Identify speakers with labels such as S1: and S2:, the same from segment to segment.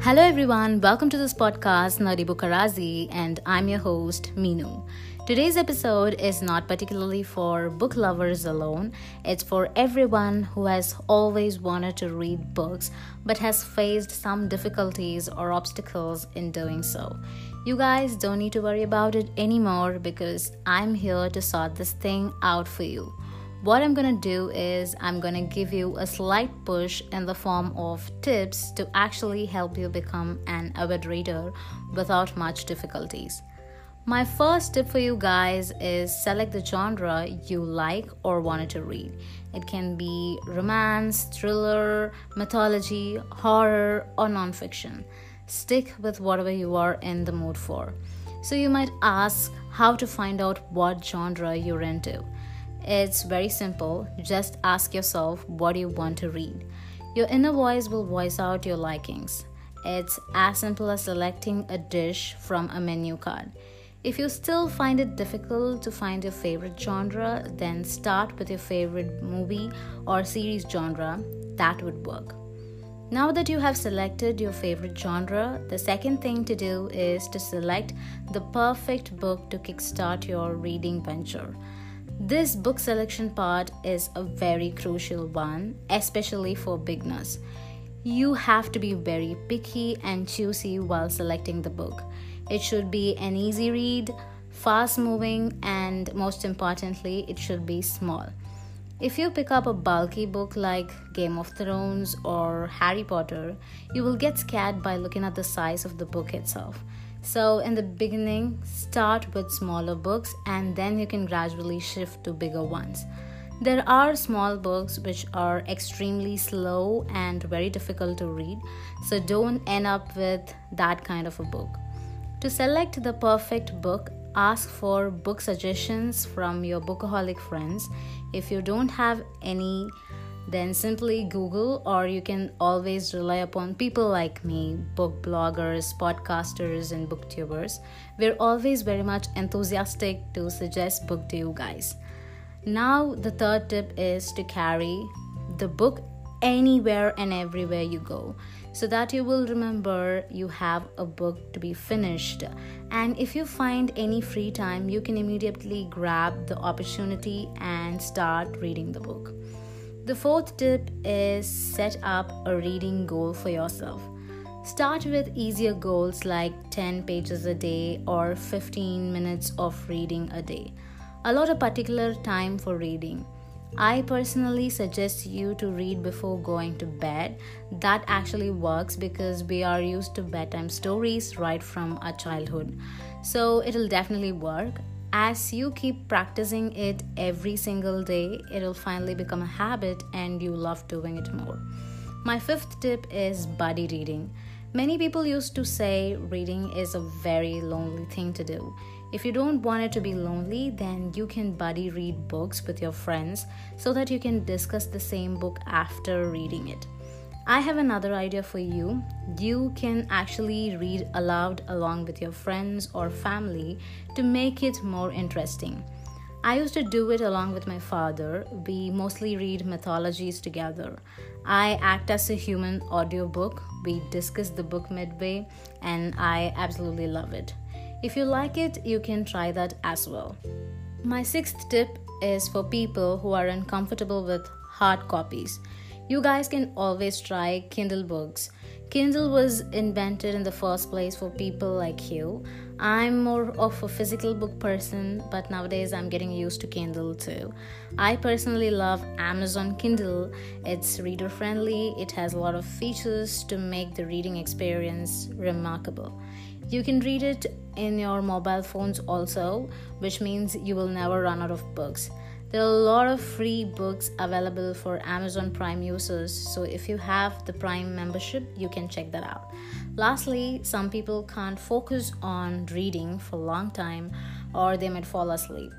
S1: Hello, everyone. Welcome to this podcast, Nerdy Bukarazi, and I'm your host, Minu. Today's episode is not particularly for book lovers alone, it's for everyone who has always wanted to read books but has faced some difficulties or obstacles in doing so. You guys don't need to worry about it anymore because I'm here to sort this thing out for you what I'm gonna do is I'm gonna give you a slight push in the form of tips to actually help you become an avid reader without much difficulties. My first tip for you guys is select the genre you like or wanted to read. It can be romance, thriller, mythology, horror, or nonfiction. Stick with whatever you are in the mood for. So, you might ask how to find out what genre you're into. It's very simple. Just ask yourself what you want to read. Your inner voice will voice out your likings. It's as simple as selecting a dish from a menu card. If you still find it difficult to find your favorite genre, then start with your favorite movie or series genre. That would work. Now that you have selected your favorite genre, the second thing to do is to select the perfect book to kickstart your reading venture. This book selection part is a very crucial one, especially for beginners. You have to be very picky and choosy while selecting the book. It should be an easy read, fast moving, and most importantly, it should be small. If you pick up a bulky book like Game of Thrones or Harry Potter, you will get scared by looking at the size of the book itself. So, in the beginning, start with smaller books and then you can gradually shift to bigger ones. There are small books which are extremely slow and very difficult to read, so don't end up with that kind of a book. To select the perfect book, ask for book suggestions from your bookaholic friends. If you don't have any, then simply Google, or you can always rely upon people like me, book bloggers, podcasters, and booktubers. We're always very much enthusiastic to suggest book to you guys. Now, the third tip is to carry the book anywhere and everywhere you go so that you will remember you have a book to be finished. And if you find any free time, you can immediately grab the opportunity and start reading the book. The fourth tip is set up a reading goal for yourself. Start with easier goals like 10 pages a day or 15 minutes of reading a day. Allot a particular time for reading. I personally suggest you to read before going to bed. That actually works because we are used to bedtime stories right from our childhood. So it'll definitely work as you keep practicing it every single day, it'll finally become a habit and you love doing it more. My fifth tip is buddy reading. Many people used to say reading is a very lonely thing to do. If you don't want it to be lonely, then you can buddy read books with your friends so that you can discuss the same book after reading it. I have another idea for you. You can actually read aloud along with your friends or family to make it more interesting. I used to do it along with my father. We mostly read mythologies together. I act as a human audiobook. We discuss the book midway, and I absolutely love it. If you like it, you can try that as well. My sixth tip is for people who are uncomfortable with hard copies. You guys can always try Kindle books. Kindle was invented in the first place for people like you. I'm more of a physical book person, but nowadays I'm getting used to Kindle too. I personally love Amazon Kindle. It's reader friendly, it has a lot of features to make the reading experience remarkable. You can read it in your mobile phones also, which means you will never run out of books. There are a lot of free books available for Amazon Prime users, so if you have the Prime membership, you can check that out. Lastly, some people can't focus on reading for a long time or they might fall asleep.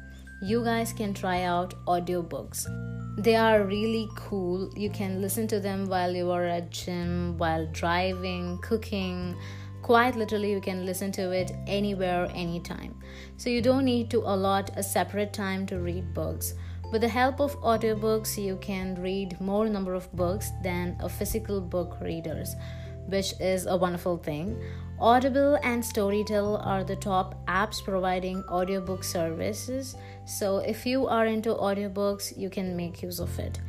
S1: You guys can try out audiobooks. They are really cool. You can listen to them while you are at gym, while driving, cooking, quite literally you can listen to it anywhere anytime so you don't need to allot a separate time to read books with the help of audiobooks you can read more number of books than a physical book readers which is a wonderful thing. Audible and Storytel are the top apps providing audiobook services. So, if you are into audiobooks, you can make use of it.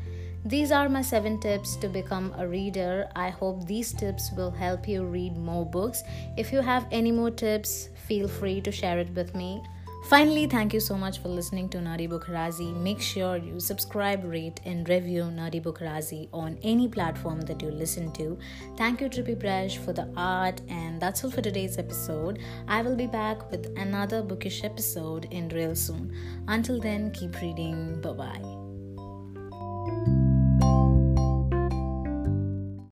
S1: These are my seven tips to become a reader. I hope these tips will help you read more books. If you have any more tips, feel free to share it with me. Finally, thank you so much for listening to Nadi Razi. Make sure you subscribe, rate, and review Nadi Razi on any platform that you listen to. Thank you, Trippy Bresh, for the art, and that's all for today's episode. I will be back with another bookish episode in real soon. Until then, keep reading. Bye bye.